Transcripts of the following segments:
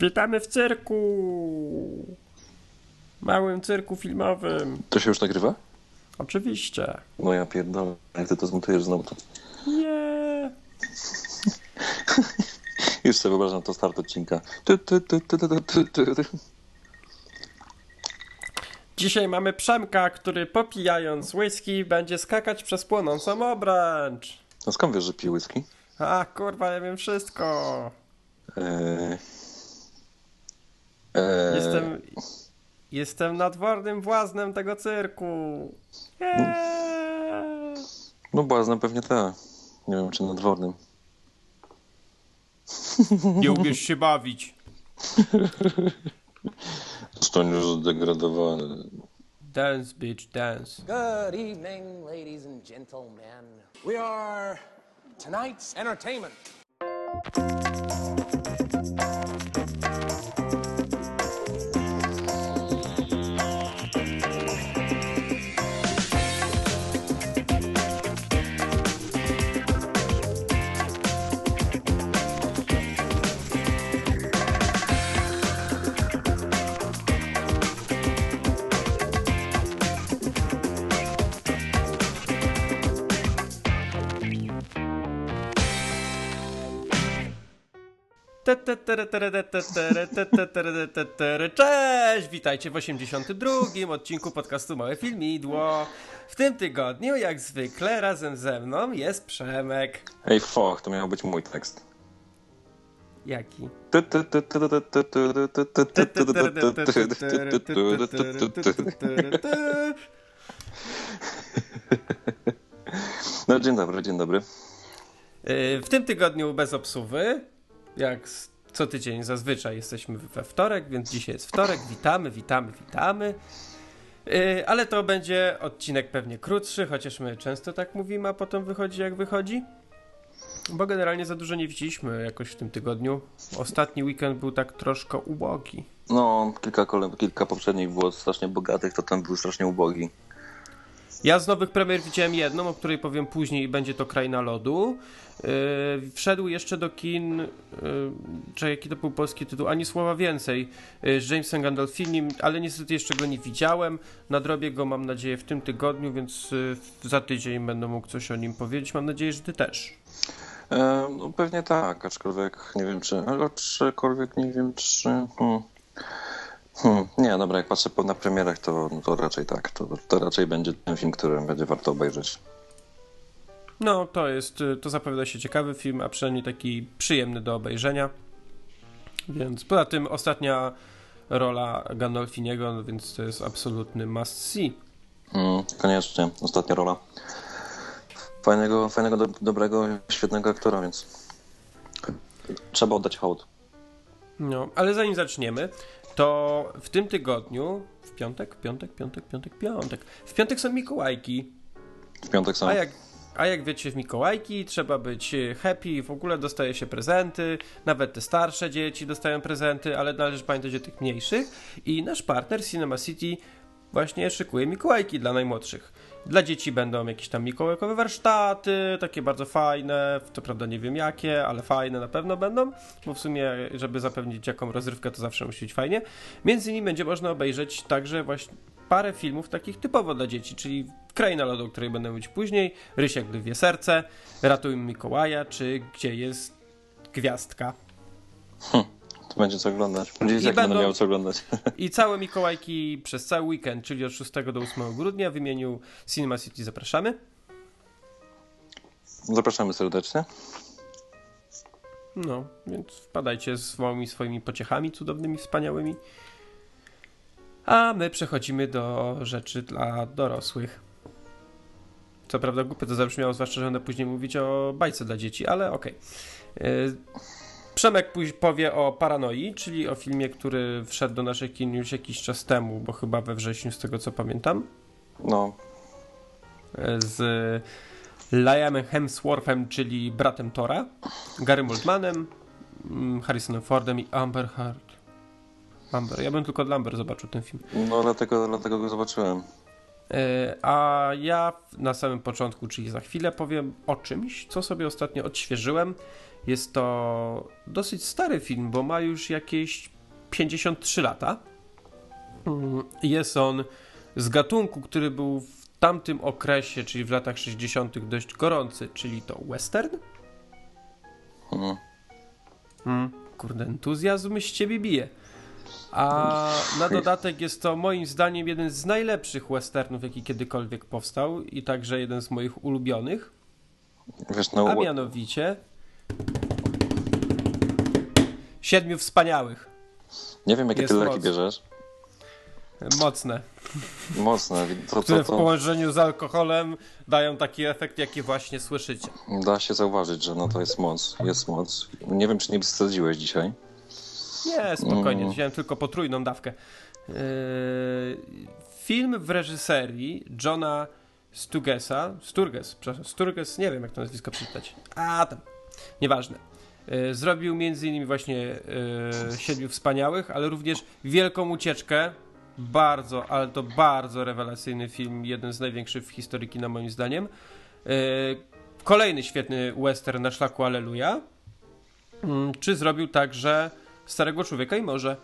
Witamy w cyrku! Małym cyrku filmowym. To się już nagrywa? Oczywiście. No ja pierdolę, jak ty to zmontujesz znowu to. Nie. Już sobie wyobrażam to start odcinka. Dzisiaj mamy Przemka, który popijając whisky będzie skakać przez płonącą obręcz. No skąd wiesz, że pije whisky? A kurwa, ja wiem wszystko. Eee... Eee... Jestem... Jestem nadwornym właznem tego cyrku. Yeah. No błaznem pewnie tak. Nie wiem, czy nadwornym. Nie umiesz się bawić. Zostaniesz zdegradowany. Dance, bitch, dance. Good evening, ladies and gentlemen. We are tonight's entertainment. Cześć! Witajcie w 82. odcinku podcastu Małe Filmidło. W tym tygodniu, jak zwykle, razem ze mną jest Przemek. Ej, foch, to miał być mój tekst. Jaki? No dzień dobry, dzień dobry. W tym tygodniu bez obsuwy, jak co tydzień zazwyczaj jesteśmy we wtorek, więc dzisiaj jest wtorek. Witamy, witamy, witamy. Ale to będzie odcinek pewnie krótszy, chociaż my często tak mówimy, a potem wychodzi jak wychodzi. Bo generalnie za dużo nie widzieliśmy jakoś w tym tygodniu. Ostatni weekend był tak troszkę ubogi. No, kilka, kilka poprzednich było strasznie bogatych, to ten był strasznie ubogi. Ja z nowych premier widziałem jedną, o której powiem później będzie to Kraina Lodu. Yy, wszedł jeszcze do kin, yy, czy jaki to był polski tytuł, ani słowa więcej, yy, z Jamesem Gandolfinim, ale niestety jeszcze go nie widziałem. Nadrobię go, mam nadzieję, w tym tygodniu, więc yy, za tydzień będę mógł coś o nim powiedzieć. Mam nadzieję, że ty też. E, no pewnie tak, aczkolwiek nie wiem czy, aczkolwiek nie wiem czy... Hmm. Hmm, nie, dobra, jak patrzę po- na premierach, to, to raczej tak. To, to raczej będzie ten film, który będzie warto obejrzeć. No, to jest, yy, to zapowiada się ciekawy film, a przynajmniej taki przyjemny do obejrzenia. Więc poza tym ostatnia rola Gandolfiniego, no więc to jest absolutny must see. Mm, koniecznie, ostatnia rola. Fajnego, fajnego do, dobrego, świetnego aktora, więc trzeba oddać hołd. No, ale zanim zaczniemy, to w tym tygodniu, w piątek, piątek, piątek, piątek, piątek, w piątek są Mikołajki, W piątek sam. a jak, a jak wiecie w Mikołajki trzeba być e, happy, w ogóle dostaje się prezenty, nawet te starsze dzieci dostają prezenty, ale należy pamiętać o tych mniejszych i nasz partner Cinema City właśnie szykuje Mikołajki dla najmłodszych. Dla dzieci będą jakieś tam mikołajkowe warsztaty, takie bardzo fajne, to prawda nie wiem jakie, ale fajne na pewno będą, bo w sumie, żeby zapewnić jaką rozrywkę, to zawsze musi być fajnie. Między innymi będzie można obejrzeć także właśnie parę filmów takich typowo dla dzieci, czyli Kraina Lodu, o której będę mówić później, Ryś jak lwie serce, Ratuj Mikołaja, czy Gdzie jest Gwiazdka. To będzie co oglądać. Dzieciaki będą- będą miały co oglądać. I całe Mikołajki przez cały weekend, czyli od 6 do 8 grudnia w imieniu Cinema City zapraszamy. Zapraszamy serdecznie. No, więc wpadajcie z małymi swoimi pociechami cudownymi, wspaniałymi. A my przechodzimy do rzeczy dla dorosłych. Co prawda głupio to zabrzmiało, zwłaszcza, że będę później mówić o bajce dla dzieci, ale okej. Yy, Przemek powie o Paranoi, czyli o filmie, który wszedł do naszych kin już jakiś czas temu, bo chyba we wrześniu, z tego co pamiętam. No, z Liamem Hemsworthem, czyli bratem Tora, Garym Oldmanem, mm, Harrisonem Fordem i Amber Heard. Amber. Ja bym tylko dla Amber zobaczył ten film. no dlatego, dlatego go zobaczyłem. E, a ja na samym początku, czyli za chwilę, powiem o czymś, co sobie ostatnio odświeżyłem. Jest to dosyć stary film, bo ma już jakieś 53 lata. Mm, jest on z gatunku, który był w tamtym okresie, czyli w latach 60., dość gorący, czyli to western. Hmm. Hmm, kurde, entuzjazm z ciebie bije. A na dodatek jest to moim zdaniem jeden z najlepszych westernów, jaki kiedykolwiek powstał i także jeden z moich ulubionych. Wiesz, no, a mianowicie Siedmiu Wspaniałych. Nie wiem, jakie ty leki bierzesz. Mocne. Mocne. To, to, które w połączeniu z alkoholem dają taki efekt, jaki właśnie słyszycie. Da się zauważyć, że no to jest moc. Jest moc. Nie wiem, czy nie wsadziłeś dzisiaj. Nie, spokojnie. Mm. Wziąłem tylko potrójną dawkę. Yy, film w reżyserii Johna Stugesa. Sturges, przepraszam. Sturges, nie wiem jak to nazwisko przeczytać. A, tam. Nieważne. Yy, zrobił m.in. właśnie yy, Siedmiu Wspaniałych, ale również Wielką Ucieczkę. Bardzo, ale to bardzo rewelacyjny film. Jeden z największych w historii kina moim zdaniem. Yy, kolejny świetny western na szlaku Aleluja. Mm, czy zrobił także Starego Człowieka i Morze.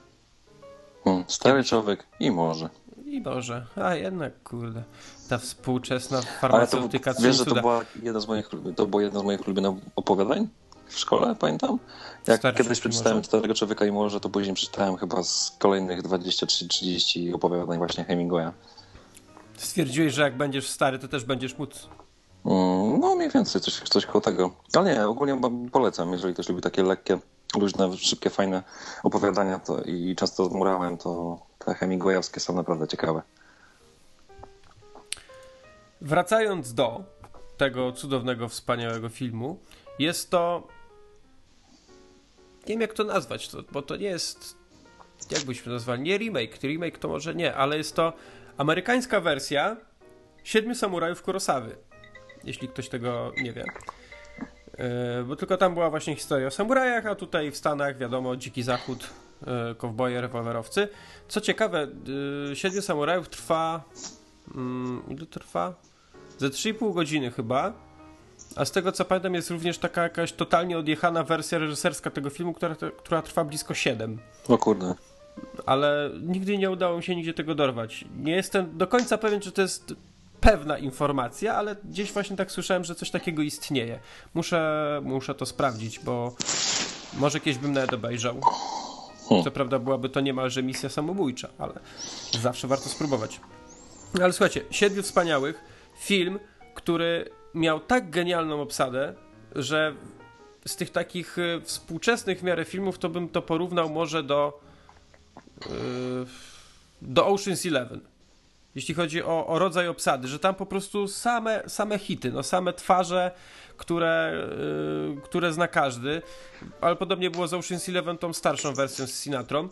Hmm, stary Człowiek i Morze. I Morze. A jednak, kurde, ta współczesna farmaceutyka. To, wiesz, że to, była jedna z moich, to było jedno z moich ulubionych opowiadań w szkole, pamiętam? Jak kiedyś przeczytałem Starego Człowieka i Morze, to później przeczytałem chyba z kolejnych 20-30 opowiadań właśnie Hemingwaya. Stwierdziłeś, że jak będziesz stary, to też będziesz móc mm, no mniej więcej, coś, coś koło tego. Ale nie, ogólnie polecam, jeżeli ktoś lubi takie lekkie luźne, szybkie, fajne opowiadania to, i często z murałem, to te Hemingwayowskie są naprawdę ciekawe. Wracając do tego cudownego, wspaniałego filmu, jest to. Nie wiem, jak to nazwać, to, bo to nie jest. Jak byśmy nazwali? Nie remake. Remake to może nie, ale jest to amerykańska wersja Siedmiu Samurajów Kurosawy. Jeśli ktoś tego nie wie. E, bo tylko tam była właśnie historia o samurajach, a tutaj w Stanach, wiadomo, dziki zachód, kowboje, rewolwerowcy. Co ciekawe, e, Siedmiu Samurajów trwa... Mm, ile trwa? Ze 3,5 godziny chyba. A z tego co pamiętam jest również taka jakaś totalnie odjechana wersja reżyserska tego filmu, która, która trwa blisko 7. O kurde. Ale nigdy nie udało mi się nigdzie tego dorwać. Nie jestem do końca pewien, czy to jest pewna informacja, ale gdzieś właśnie tak słyszałem, że coś takiego istnieje. Muszę, muszę to sprawdzić, bo może kiedyś bym nawet obejrzał. Hmm. Co prawda byłaby to niemalże misja samobójcza, ale zawsze warto spróbować. Ale słuchajcie, Siedmiu Wspaniałych, film, który miał tak genialną obsadę, że z tych takich y, współczesnych w miarę filmów, to bym to porównał może do yy, do Ocean's Eleven jeśli chodzi o, o rodzaj obsady, że tam po prostu same, same hity, no same twarze, które, yy, które zna każdy, ale podobnie było z Ocean's Eleven, tą starszą wersją z Sinatrą,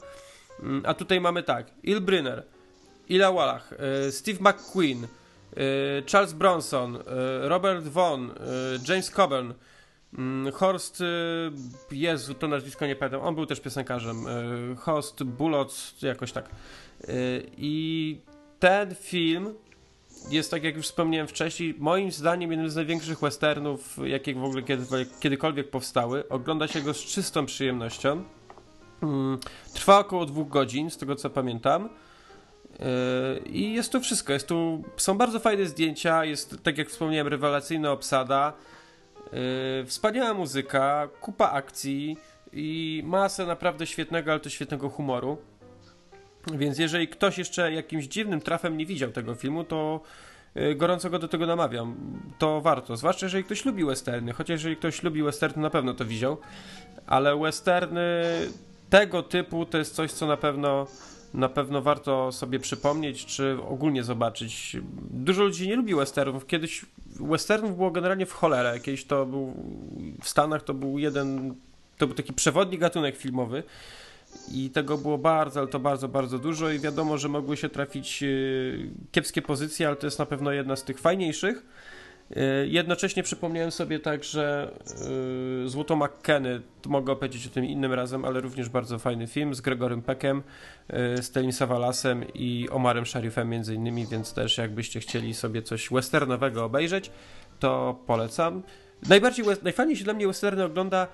yy, a tutaj mamy tak, Il Brynner, Ila Wallach, yy, Steve McQueen, y, Charles Bronson, y, Robert Vaughn, y, James Coburn, mm, Horst, Jezu, to nazwisko nie pamiętam, on był też piosenkarzem, Horst Bullock, jakoś tak. I ten film jest, tak jak już wspomniałem wcześniej, moim zdaniem jednym z największych westernów, jakie w ogóle kiedy, kiedykolwiek powstały. Ogląda się go z czystą przyjemnością. Mm, trwa około dwóch godzin, z tego co pamiętam. Yy, I jest to wszystko. Jest tu, są bardzo fajne zdjęcia, jest, tak jak wspomniałem, rewelacyjna obsada, yy, wspaniała muzyka, kupa akcji i masę naprawdę świetnego, ale to świetnego humoru. Więc jeżeli ktoś jeszcze jakimś dziwnym trafem nie widział tego filmu, to y, gorąco go do tego namawiam. To warto, zwłaszcza jeżeli ktoś lubi westerny, chociaż jeżeli ktoś lubi westerny, na pewno to widział, ale westerny tego typu to jest coś, co na pewno na pewno warto sobie przypomnieć, czy ogólnie zobaczyć. Dużo ludzi nie lubi westernów. Kiedyś westernów było generalnie w cholerę. Kiedyś to był w Stanach to był jeden, to był taki przewodni gatunek filmowy i tego było bardzo, ale to bardzo, bardzo dużo i wiadomo, że mogły się trafić e, kiepskie pozycje, ale to jest na pewno jedna z tych fajniejszych. Y, jednocześnie przypomniałem sobie tak, że yy, Złoto McKenny, mogę opowiedzieć o tym innym razem, ale również bardzo fajny film z Gregorem Peckiem, yy, Stelim Savalasem i Omarem Sharifem między innymi, więc też jakbyście chcieli sobie coś westernowego obejrzeć, to polecam. Najbardziej, najfajniej się dla mnie westerny ogląda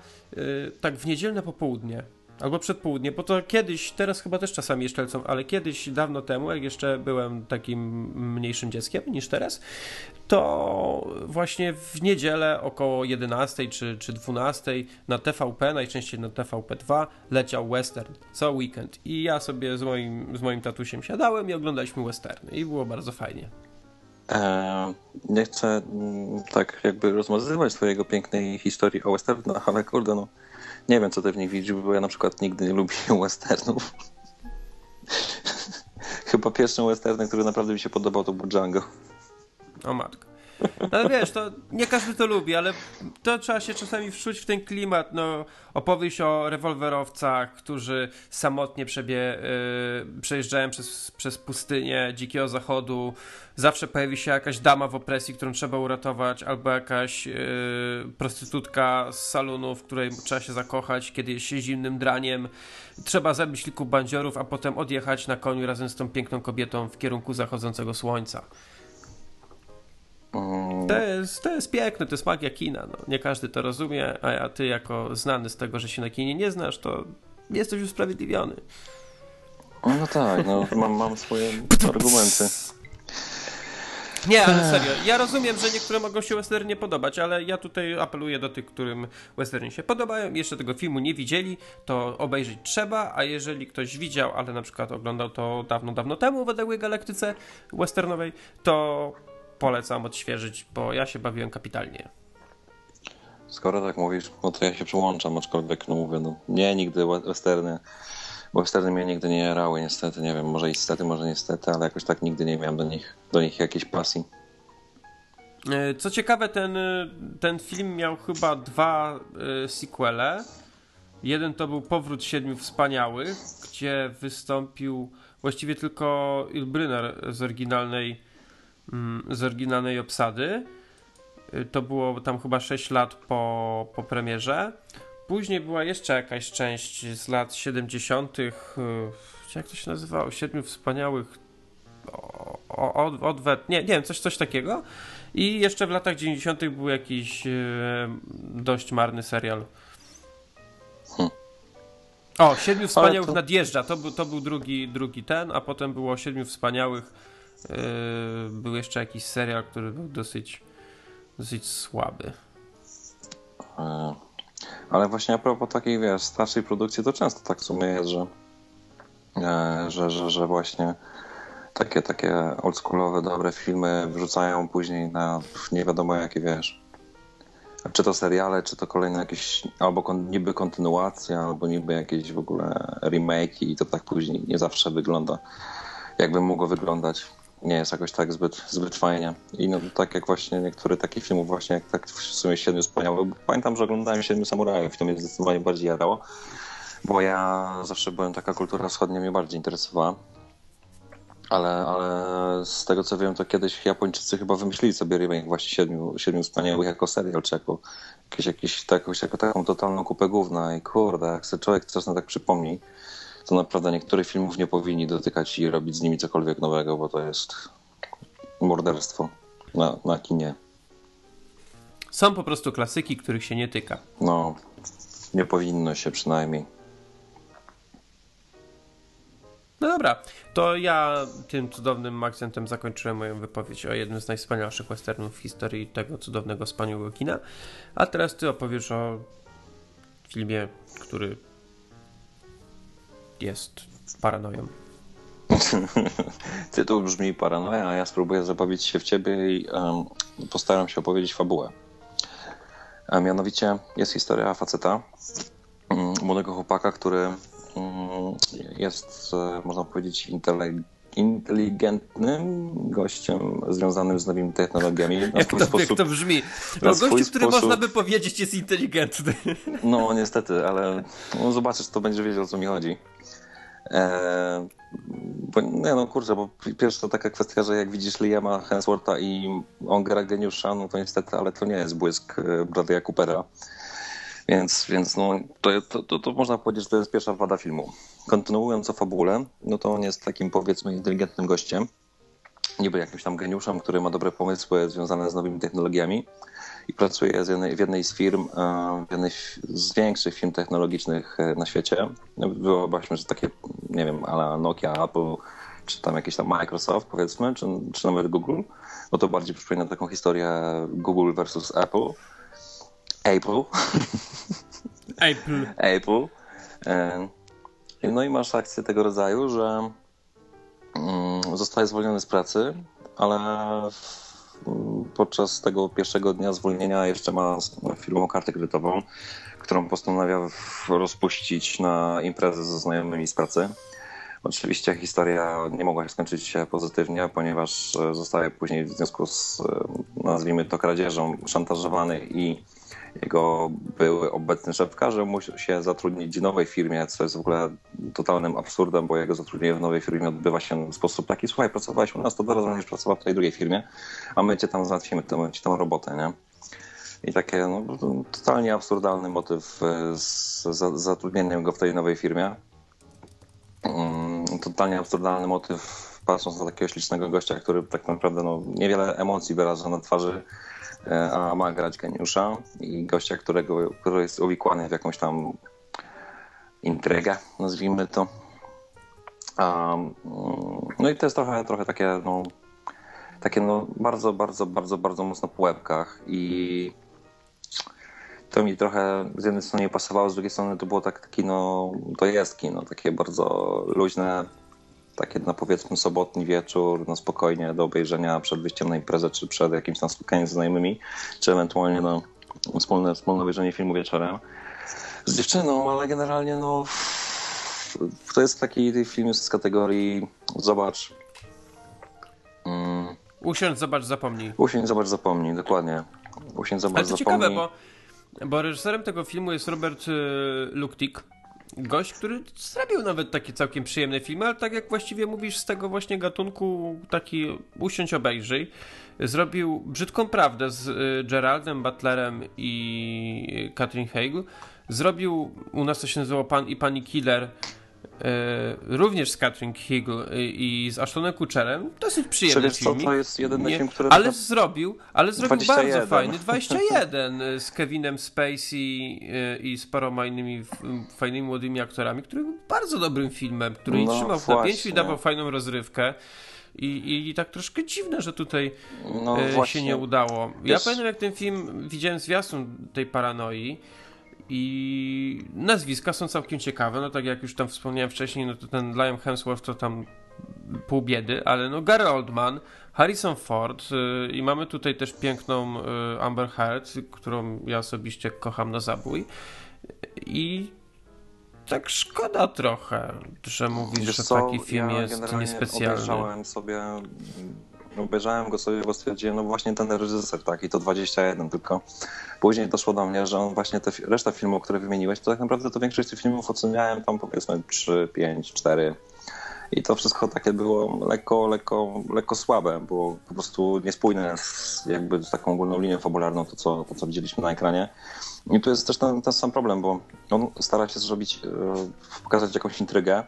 tak w niedzielne popołudnie Albo przedpołudnie, bo to kiedyś, teraz chyba też czasami jeszcze lecą, ale kiedyś, dawno temu, jak jeszcze byłem takim mniejszym dzieckiem niż teraz, to właśnie w niedzielę około 11 czy, czy 12 na TVP, najczęściej na TVP2 leciał western co weekend. I ja sobie z moim, z moim tatusiem siadałem i oglądaliśmy westerny. I było bardzo fajnie. Eee, nie chcę mm, tak jakby rozmazywać swojego pięknej historii o westernach, ale kurde no nie wiem, co ty w nich widzisz, bo ja na przykład nigdy nie lubiłem westernów. Chyba pierwszym westernem, który naprawdę mi się podobał, to był Django. O matko. No wiesz, to nie każdy to lubi, ale to trzeba się czasami wszczuć w ten klimat. No, opowieść o rewolwerowcach, którzy samotnie przebie, yy, przejeżdżają przez, przez pustynię Dzikiego Zachodu. Zawsze pojawi się jakaś dama w opresji, którą trzeba uratować, albo jakaś yy, prostytutka z salonu, w której trzeba się zakochać, kiedy jest się zimnym draniem. Trzeba zabić kilku bandziorów, a potem odjechać na koniu razem z tą piękną kobietą w kierunku zachodzącego słońca. To jest, to jest piękne, to jest magia kina. No. Nie każdy to rozumie, a ty jako znany z tego, że się na kinie nie znasz, to jesteś usprawiedliwiony. No tak, no, mam, mam swoje argumenty. Nie, ale serio, ja rozumiem, że niektórym mogą się westerny nie podobać, ale ja tutaj apeluję do tych, którym westerny się podobają, jeszcze tego filmu nie widzieli, to obejrzeć trzeba, a jeżeli ktoś widział, ale na przykład oglądał to dawno, dawno temu w odległej galaktyce westernowej, to polecam odświeżyć, bo ja się bawiłem kapitalnie. Skoro tak mówisz, no to ja się przyłączam, aczkolwiek no mówię, no nie nigdy westerny, bo westerny mnie nigdy nie jarały niestety, nie wiem, może niestety, może niestety, ale jakoś tak nigdy nie miałem do nich, do nich jakiejś pasji. E, co ciekawe, ten, ten film miał chyba dwa y, sequele. Jeden to był Powrót Siedmiu Wspaniałych, gdzie wystąpił właściwie tylko Ilbryner z oryginalnej z oryginalnej obsady. Y, to było tam chyba 6 lat po, po premierze. Później była jeszcze jakaś część z lat 70. Y, jak to się nazywało? Siedmiu wspaniałych odwet, nie, nie wiem, coś, coś takiego. I jeszcze w latach 90. był jakiś y, dość marny serial. Hmm. O, Siedmiu Wspaniałych to... nadjeżdża. To był, to był drugi, drugi ten, a potem było Siedmiu Wspaniałych był jeszcze jakiś serial, który był dosyć, dosyć słaby. Yy, ale właśnie a propos takiej, wiesz, starszej produkcji, to często tak w sumie jest, że, yy, że, że, że właśnie takie, takie oldschoolowe, dobre filmy wrzucają później na nie wiadomo jakie, wiesz, czy to seriale, czy to kolejne jakieś, albo kon, niby kontynuacja, albo niby jakieś w ogóle remake i to tak później nie zawsze wygląda, jakby mogło wyglądać nie jest jakoś tak zbyt, zbyt fajnie. I no, tak jak właśnie niektóre takie filmy, właśnie jak tak w sumie Siedmiu Wspaniałych, pamiętam, że oglądałem Siedmiu Samurajów i to mnie zdecydowanie bardziej jarało, bo ja zawsze byłem, taka kultura wschodnia mnie bardziej interesowała. Ale, ale z tego co wiem, to kiedyś Japończycy chyba wymyślili sobie remake właśnie Siedmiu, Siedmiu Wspaniałych jako serial, czy jako, jakieś, jakieś, jako taką totalną kupę główna i kurde, jak sobie człowiek czasem tak przypomni, to naprawdę niektórych filmów nie powinni dotykać i robić z nimi cokolwiek nowego, bo to jest morderstwo na, na kinie. Są po prostu klasyki, których się nie tyka. No, nie powinno się przynajmniej. No dobra, to ja tym cudownym akcentem zakończyłem moją wypowiedź o jednym z najwspanialszych westernów w historii tego cudownego, wspaniałego kina. A teraz ty opowiesz o filmie, który jest paranoją. Tytuł brzmi paranoja, a ja spróbuję zabawić się w ciebie i um, postaram się opowiedzieć fabułę. A mianowicie jest historia faceta, um, młodego chłopaka, który um, jest, e, można powiedzieć, inteligentnym gościem związanym z nowymi technologiami. Jak to, sposób, jak to brzmi? No, gościu, który sposób... można by powiedzieć jest inteligentny. No niestety, ale no, zobaczysz, to będzie wiedział o co mi chodzi. E, bo, nie no kurczę, bo pierwsza taka kwestia, że jak widzisz Liama Hemswortha i on gra geniusza, no to niestety, ale to nie jest błysk e, Bradley'a Coopera. Więc, więc no, to, to, to, to, można powiedzieć, że to jest pierwsza wada filmu. Kontynuując o fabule, no to on jest takim powiedzmy inteligentnym gościem, niby jakimś tam geniuszem, który ma dobre pomysły związane z nowymi technologiami i pracuje jednej, w jednej z firm, e, w jednej z większych firm technologicznych e, na świecie. Wyobraźmy, że takie, nie wiem, ale Nokia, Apple, czy tam jakiś tam Microsoft powiedzmy, czy, czy nawet Google, no to bardziej przypomina taką historię Google versus Apple. Apple. Apple. Apple. E, no i masz akcję tego rodzaju, że mm, zostaje zwolniony z pracy, ale podczas tego pierwszego dnia zwolnienia jeszcze ma firmową kartę kredytową, którą postanawia rozpuścić na imprezę ze znajomymi z pracy. Oczywiście historia nie mogła skończyć się pozytywnie, ponieważ zostaje później w związku z, nazwijmy to, kradzieżą szantażowany i jego były obecny szef każe mu się zatrudnić w nowej firmie, co jest w ogóle totalnym absurdem, bo jego zatrudnienie w nowej firmie odbywa się w sposób taki, słuchaj, pracowałeś u nas, to teraz będziesz pracował w tej drugiej firmie, a my cię tam załatwimy, to ci tam robotę, nie? I takie no, totalnie absurdalny motyw e, z zatrudnieniem go w tej nowej firmie. Mm, totalnie absurdalny motyw patrząc na takiego ślicznego gościa, który tak naprawdę no, niewiele emocji wyraża na twarzy, a ma grać geniusza i gościa, którego, który jest uwikłany w jakąś tam intrygę, nazwijmy to. Um, no i to jest trochę, trochę takie, no, takie no bardzo, bardzo, bardzo, bardzo mocno po łebkach i to mi trochę z jednej strony nie pasowało, z drugiej strony to było tak, taki, no, to jest kino, takie bardzo luźne, takie na powiedzmy sobotni wieczór, no spokojnie do obejrzenia przed wyjściem na imprezę, czy przed jakimś tam spotkaniem z znajomymi, czy ewentualnie no, wspólne, wspólne obejrzenie filmu wieczorem z dziewczyną, ale generalnie no to jest taki film z kategorii zobacz mm, Usiądź, zobacz, zapomnij. Usiądź, zobacz, zapomnij, dokładnie. Usiądź, zobacz, Ale to zapomnij. ciekawe, bo, bo reżyserem tego filmu jest Robert y, Luktik, gość, który zrobił nawet takie całkiem przyjemne filmy, ale tak jak właściwie mówisz z tego właśnie gatunku taki usiądź obejrzyj, zrobił Brzydką Prawdę z y, Geraldem Butlerem i Katrin Hagel, zrobił, u nas to się nazywało Pan i Pani Killer, również z Katrin Higl i z Ashtonem Kutcherem. Dosyć przyjemny film. to jest jedyny film, który... Ale zrobił, ale zrobił 21. bardzo fajny 21 e, z Kevinem Spacey e, i z paroma innymi fajnymi młodymi aktorami, który był bardzo dobrym filmem, który no, trzymał w napięciu i dawał fajną rozrywkę. I, I, tak troszkę dziwne, że tutaj no, się nie udało. Ja Wiesz... pamiętam, jak ten film widziałem zwiastun tej paranoi i nazwiska są całkiem ciekawe, no tak jak już tam wspomniałem wcześniej, no to ten Liam Hemsworth to tam pół biedy, ale no Gary Oldman, Harrison Ford yy, i mamy tutaj też piękną yy, Amber Heard, którą ja osobiście kocham na zabój i tak szkoda trochę, że mówisz, Wiesz że taki film ja jest niespecjalny. Obejrzałem sobie obejrzałem go sobie, bo stwierdziłem, no właśnie ten reżyser, tak, i to 21 tylko. Później doszło do mnie, że on właśnie te, reszta filmów, które wymieniłeś, to tak naprawdę to większość tych filmów oceniałem tam powiedzmy 3, 5, 4. I to wszystko takie było lekko, lekko, lekko słabe, było po prostu niespójne z, jakby z taką ogólną linią fabularną, to co, to co widzieliśmy na ekranie. I tu jest też ten, ten sam problem, bo on stara się zrobić, yy, pokazać jakąś intrygę,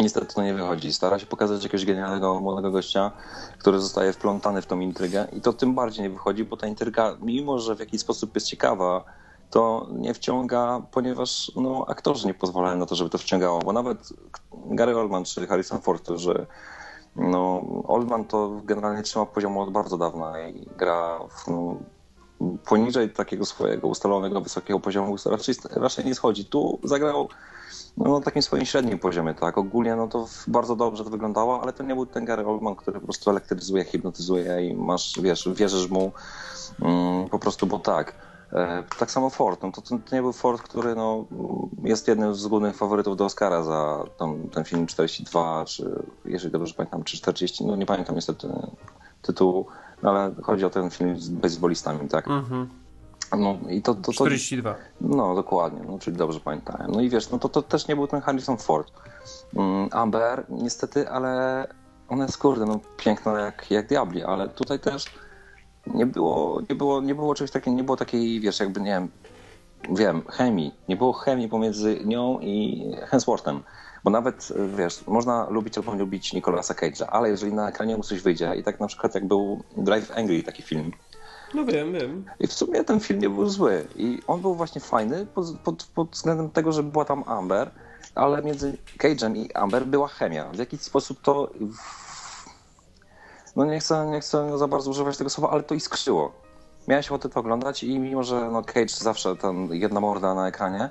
Niestety to nie wychodzi. Stara się pokazać jakiegoś genialnego młodego gościa, który zostaje wplątany w tą intrygę i to tym bardziej nie wychodzi, bo ta intryga, mimo że w jakiś sposób jest ciekawa, to nie wciąga, ponieważ no, aktorzy nie pozwalają na to, żeby to wciągało, bo nawet Gary Oldman czy Harrison Ford, że no, Oldman to generalnie trzyma poziomu od bardzo dawna i gra w, no, poniżej takiego swojego ustalonego wysokiego poziomu raczej, raczej nie schodzi. Tu zagrał no, na takim swoim średnim poziomie, tak. Ogólnie no to bardzo dobrze to wyglądało, ale to nie był ten Gary Oldman, który po prostu elektryzuje, hipnotyzuje i masz, wiesz, wierzysz mu mm, po prostu, bo tak. E, tak samo Ford, no to, to nie był Ford, który no, jest jednym z głównych faworytów do Oscara za tam, ten film 42, czy jeżeli dobrze pamiętam, czy 40, no nie pamiętam niestety tytułu, ale chodzi o ten film z baseballistami, tak. Mm -hmm. No i to, to, to, 42. No, dokładnie, no, czyli dobrze pamiętałem. No i wiesz, no to, to też nie był ten Harrison Ford. Mm, Amber, niestety, ale ona jest kurde, no piękna jak, jak diabli, ale tutaj też nie było, nie było, nie było czegoś takiego, nie było takiej, wiesz, jakby, nie wiem, wiem, chemii. Nie było chemii pomiędzy nią i Hemsworthem. Bo nawet, wiesz, można lubić albo nie lubić Nicolasa Cage'a, ale jeżeli na ekranie mu coś wyjdzie i tak na przykład jak był Drive Angry, taki film, No wiem, wiem. i w sumie ten film nie był zły. I on był właśnie fajny pod, pod, pod względem tego, że była tam Amber, ale między Cage'em i Amber była chemia. W jakiś sposób to. No nie chcę, nie chcę za bardzo używać tego słowa, ale to iskrzyło. Miałeś ochotę to oglądać i mimo, że no Cage zawsze ten jedna morda na ekranie,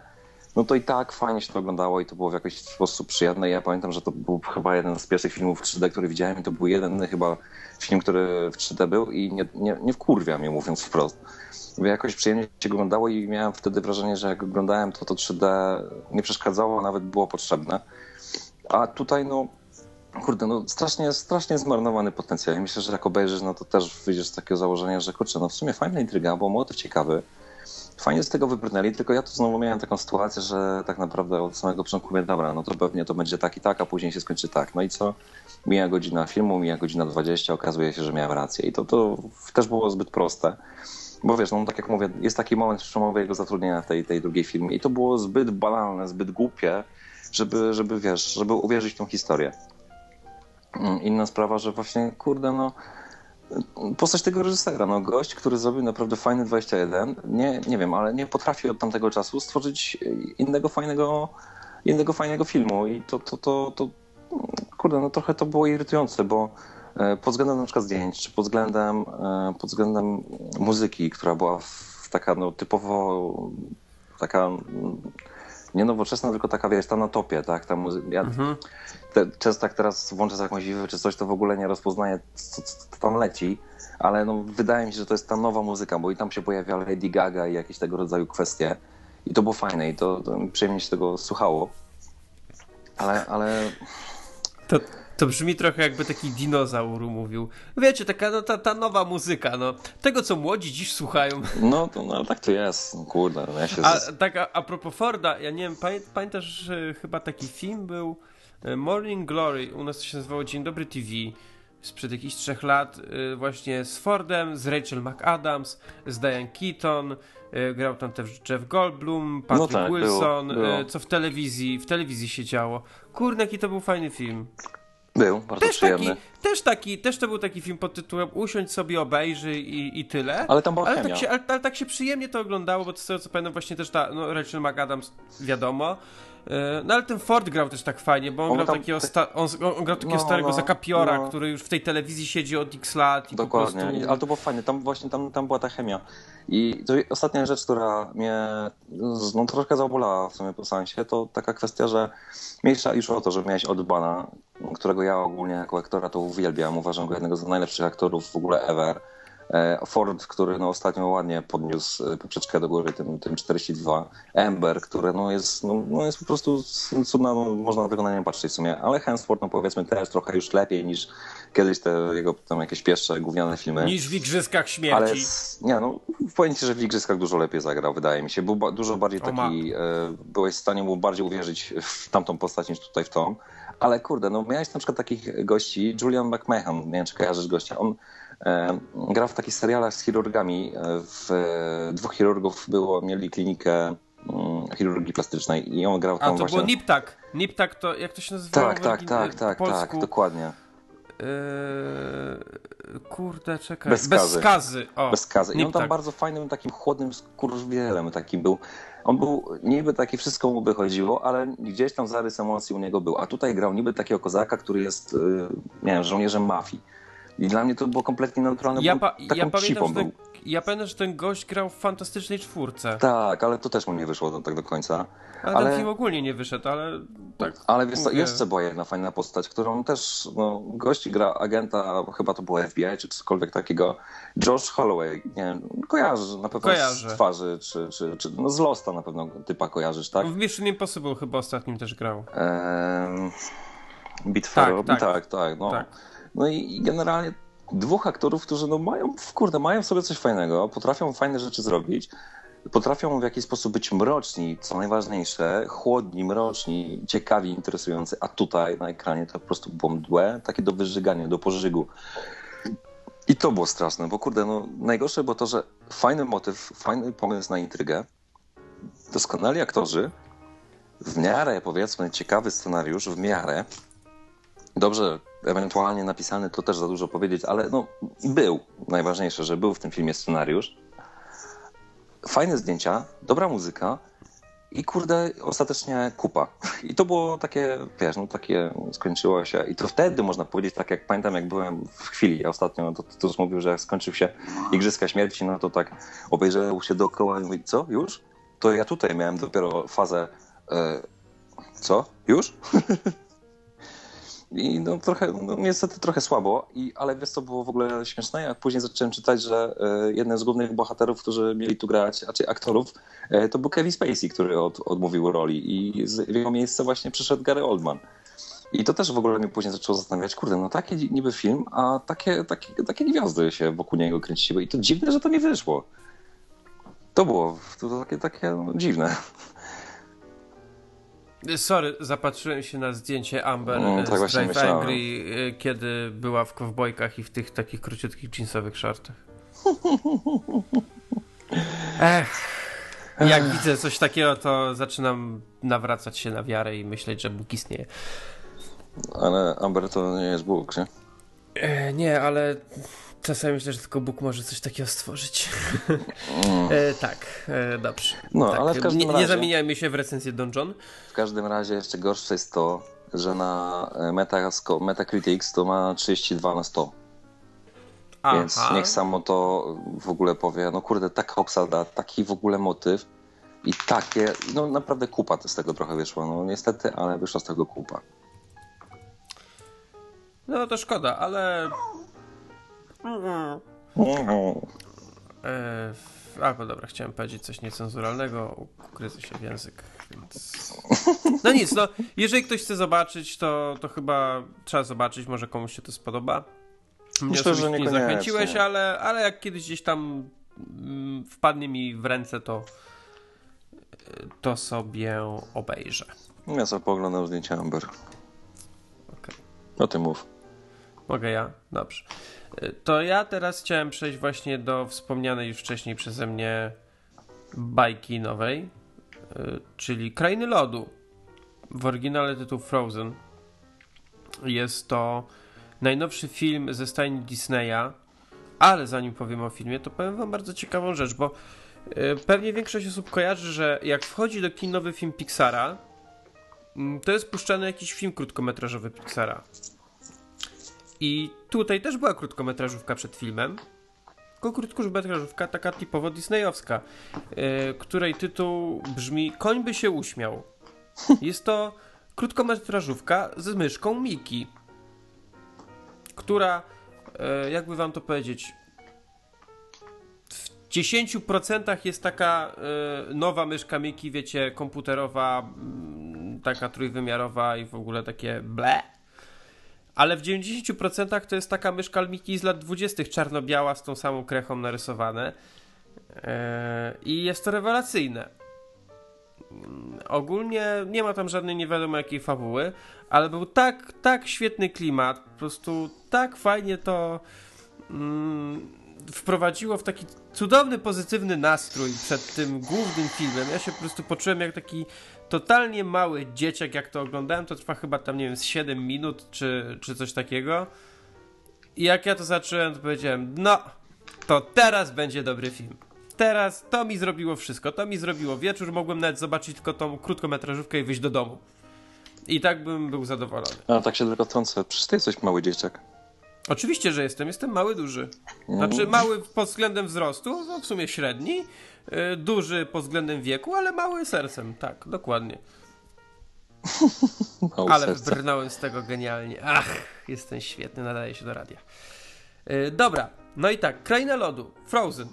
no to i tak fajnie się to oglądało i to było w jakiś sposób przyjemne. Ja pamiętam, że to był chyba jeden z pierwszych filmów 3D, który widziałem i to był jeden chyba film, który w 3D był i nie, nie, nie wkurwia mnie mówiąc wprost. Jakoś przyjemnie się oglądało i miałem wtedy wrażenie, że jak oglądałem to, to 3D nie przeszkadzało, a nawet było potrzebne. A tutaj no, kurde, no strasznie, strasznie zmarnowany potencjał. Myślę, że jak obejrzysz, no to też wyjdziesz z takiego założenia, że kurczę, no w sumie fajna intryga, bo motyw ciekawy. Fajnie z tego wybrnęli, tylko ja tu znowu miałem taką sytuację, że tak naprawdę od samego początku mówię, dobra, no to pewnie to będzie tak i tak, a później się skończy tak. No i co? Mija godzina filmu, mija godzina 20, okazuje się, że miałem rację. I to, to też było zbyt proste. Bo wiesz, no tak jak mówię, jest taki moment przełomowy jego zatrudnienia w tej, tej drugiej filmie i to było zbyt banalne, zbyt głupie, żeby, żeby wiesz, żeby uwierzyć w tą historię. Mm, Inna sprawa, że właśnie, kurde, no postać tego reżysera, no gość, który zrobił naprawdę fajny 21, nie, nie wiem, ale nie potrafi od tamtego czasu stworzyć innego fajnego, innego fajnego filmu i to, to, to, to kurde, no trochę to było irytujące, bo e, pod względem na przykład zdjęć, czy pod względem, e, pod względem muzyki, która była taka no typowo taka nie nowoczesna, tylko taka, wiesz, ta na topie, tak, ta. Ja te, często jak teraz włączę jakąś wiwę czy coś, to w ogóle nie rozpoznaję, co, co, co tam leci, ale no, wydaje mi się, że to jest ta nowa muzyka, bo i tam się pojawia Lady Gaga i jakieś tego rodzaju kwestie. I to było fajne i to, to przyjemnie się tego słuchało, ale, ale To, to brzmi trochę jakby taki dinozaur mówił. Wiecie, taka no, ta, ta nowa muzyka, no. Tego, co młodzi dziś słuchają. no, to, no tak to jest, no, kurde, no, ja się... A z- tak a, a propos Forda, ja nie wiem, pamię, pamiętasz, że chyba taki film był e, Morning Glory, u nas to się nazywało Dzień Dobry TV, sprzed jakichś trzech lat, e, właśnie z Fordem, z Rachel McAdams, z Diane Keaton, e, grał tam też Jeff Goldblum, Patrick tak, było, Wilson, było. e, co w telewizji, w telewizji się działo. Kurde, jaki to był fajny film. Był, bardzo Też przyjemny. taki, też taki, też to był taki film pod tytułem Usiądź sobie, obejrzyj i, i tyle. Ale tam była ale tak, się, ale, ale tak się przyjemnie to oglądało, bo z tego co pamiętam właśnie też ta, no Rachel McAdams, wiadomo. E, No ale ten Ford grał też tak fajnie, bo on, On grał tam- takiego, sta, on, on grał takiego No, starego no, zakapiora, no. który już w tej telewizji siedzi od x lat i Dokładnie, po prostu... Ale to było fajne, tam właśnie tam, tam była ta chemia. I to ostatnia rzecz, która mnie no, troszkę zabolała w sumie po seansie, to taka kwestia, że mniejsza już o to, że miałeś Odbana, którego ja ogólnie jako aktora to uwielbiam, uważam go jednego z najlepszych aktorów w ogóle ever. E, Ford, który no, ostatnio ładnie podniósł e, poprzeczkę do góry tym, tym 42. Ember, który no, jest, no, no, jest po prostu cudna, no, można na nie patrzeć w sumie, ale Hemsworth no, powiedzmy też trochę już lepiej niż kiedyś te jego tam jakieś pierwsze gówniane filmy. Niż w Igrzyskach Ale Śmierci. s- nie, no powiem ci, że w Igrzyskach dużo lepiej zagrał, wydaje mi się. Był ba- dużo bardziej taki, e, byłeś w stanie mu bardziej uwierzyć w tamtą postać niż tutaj w tą. Ale kurde, no miałeś na przykład takich gości, Julian McMahon, nie wiem czy kojarzysz gościa, on e, grał w takich serialach z chirurgami, e, w, e, dwóch chirurgów było, mieli klinikę mm, chirurgii plastycznej i on grał A tam to właśnie... było Niptak. Niptak to, jak to się nazywało? tak, tak, tak, tak, tak, dokładnie. Eee, kurde, czekaj. Bez skazy. Bez skazy. O, bez skazy. I on tam bardzo fajnym, takim chłodnym skurwielem takim był. On był, niby takie wszystko mu by chodziło, ale gdzieś tam zarys emocji u niego był. A tutaj grał niby takiego kozaka, który jest, yy, nie wiem, żołnierzem mafii. I dla mnie to było kompletnie neutralne, Ja, pa, taką ja, pamiętam, ten, ja pamiętam, że ten gość grał w fantastycznej czwórce. Tak, ale to też mu nie wyszło do, tak do końca. Ale, ale- ten film ogólnie nie wyszedł, ale tak. Ale wiesz mówię. jeszcze była jedna fajna postać, którą też, no, gość gra agenta, chyba to było FBI, czy cokolwiek takiego, Josh Holloway, nie wiem, kojarzysz na pewno Kojarzę. z twarzy, czy, czy, czy no z Losta na pewno typa kojarzysz, tak? W Mission Impossible chyba ostatnim też grał. Ehm, Bitfero, Tak, tak, tak. tak, tak, no. Tak. No i, generalnie, dwóch aktorów, którzy no mają, kurde, mają w sobie coś fajnego, potrafią fajne rzeczy zrobić, potrafią w jakiś sposób być mroczni, co najważniejsze, chłodni, mroczni, ciekawi, interesujący, a tutaj na ekranie to po prostu było mdłe, takie do wyżygania, do pożygu. I to było straszne, bo kurde, no najgorsze było to, że fajny motyw, fajny pomysł na intrygę, doskonali aktorzy, w miarę powiedzmy ciekawy scenariusz, w miarę, dobrze ewentualnie napisany, to też za dużo powiedzieć, ale no był, najważniejsze, że był w tym filmie scenariusz, fajne zdjęcia, dobra muzyka i kurde, ostatecznie kupa. I to było takie, wiesz, no takie skończyło się. I to wtedy można powiedzieć, tak jak pamiętam, jak byłem w chwili ostatnio, to Tytus mówił, że jak skończył się Igrzyska Śmierci, no to tak obejrzał się dookoła i mówi, co, już? To ja tutaj miałem dopiero fazę, e, co, już? I no trochę, no niestety trochę słabo, i, ale wiesz co było w ogóle śmieszne? Jak później zacząłem czytać, że jeden z głównych bohaterów, którzy mieli tu grać, a czy aktorów, e, to był Kevin Spacey, który od, odmówił roli i z, w jego miejsce właśnie przyszedł Gary Oldman. I to też w ogóle mnie później zaczęło zastanawiać, kurde, no taki niby film, a takie, takie, takie gwiazdy się wokół niego kręciły i to dziwne, że to nie wyszło. To było to takie, takie no, dziwne. Sorry, zapatrzyłem się na zdjęcie Amber no, tak z Drive Angry, y, kiedy była w kowbojkach i w tych takich króciutkich jeansowych shortach. Ech. Jak widzę coś takiego, to zaczynam nawracać się na wiarę i myśleć, że Bóg istnieje. Ale Amber to nie jest Bóg, nie? E, nie, ale Czasami myślę, że tylko Bóg może coś takiego stworzyć. Mm. e, tak, e, dobrze. No, tak. ale w każdym nie, razie... Nie zamieniajmy się w recenzję Donjon. W każdym razie jeszcze gorsze jest to, że na Metasco, Metacritics to ma 32 na 100. Aha. Więc niech samo to w ogóle powie, no kurde, taka obsada, taki w ogóle motyw i takie, no naprawdę kupa z tego trochę wyszło. No niestety, ale wyszła z tego kupa. No to szkoda, ale E, albo dobra, chciałem powiedzieć coś niecenzuralnego, ukryzę się w język, więc... No nic, no, jeżeli ktoś chce zobaczyć, to, to chyba trzeba zobaczyć, może komuś się to spodoba. Mnie Myślę, że nie zachęciłeś, ale, ale jak kiedyś gdzieś tam mm, wpadnie mi w ręce, to to sobie obejrzę. Ja sobie poglądam zdjęcia Amber. Okay. O tym mów. Mogę ja? Dobrze. To ja teraz chciałem przejść właśnie do wspomnianej już wcześniej przeze mnie bajki nowej, y, czyli Krainy Lodu. W oryginale tytuł Frozen. Jest to najnowszy film ze stajni Disneya, ale zanim powiem o filmie, to powiem wam bardzo ciekawą rzecz, bo y, pewnie większość osób kojarzy, że jak wchodzi do kin nowy film Pixara, mm, to jest puszczany jakiś film krótkometrażowy Pixara. I tutaj też była krótkometrażówka przed filmem. Tylko krótkometrażówka taka typowo disneyowska, yy, której tytuł brzmi Koń by się uśmiał. Jest to krótkometrażówka z myszką Miki, która, yy, jakby wam to powiedzieć, w 10% jest taka yy, nowa myszka Miki, wiecie, komputerowa, taka trójwymiarowa i w ogóle takie ble ale w 90% to jest taka myszka Miki z lat 20. czarno-biała z tą samą krechą narysowane. Eee, I jest to rewelacyjne. Mm, ogólnie nie ma tam żadnej nie wiadomo jakiej fabuły, ale był tak, tak świetny klimat, po prostu tak fajnie to mm, wprowadziło w taki cudowny, pozytywny nastrój przed tym głównym filmem. Ja się po prostu poczułem jak taki totalnie mały dzieciak, jak to oglądałem, to trwa chyba tam, nie wiem, z 7 minut, czy, czy coś takiego. I jak ja to zacząłem, to powiedziałem, no, to teraz będzie dobry film. Teraz to mi zrobiło wszystko. To mi zrobiło wieczór, mogłem nawet zobaczyć tylko tą krótkometrażówkę i wyjść do domu. I tak bym był zadowolony. A tak się tylko trącę, przecież ty jesteś mały dzieciak. Oczywiście, że jestem. Jestem mały, duży. Znaczy mały pod względem wzrostu, no w sumie średni, duży pod względem wieku, ale mały sercem. Tak, dokładnie. ale serce. wybrnąłem z tego genialnie. Ach, jestem świetny, nadaje się do radia. Yy, dobra, no i tak, Kraina Lodu, Frozen.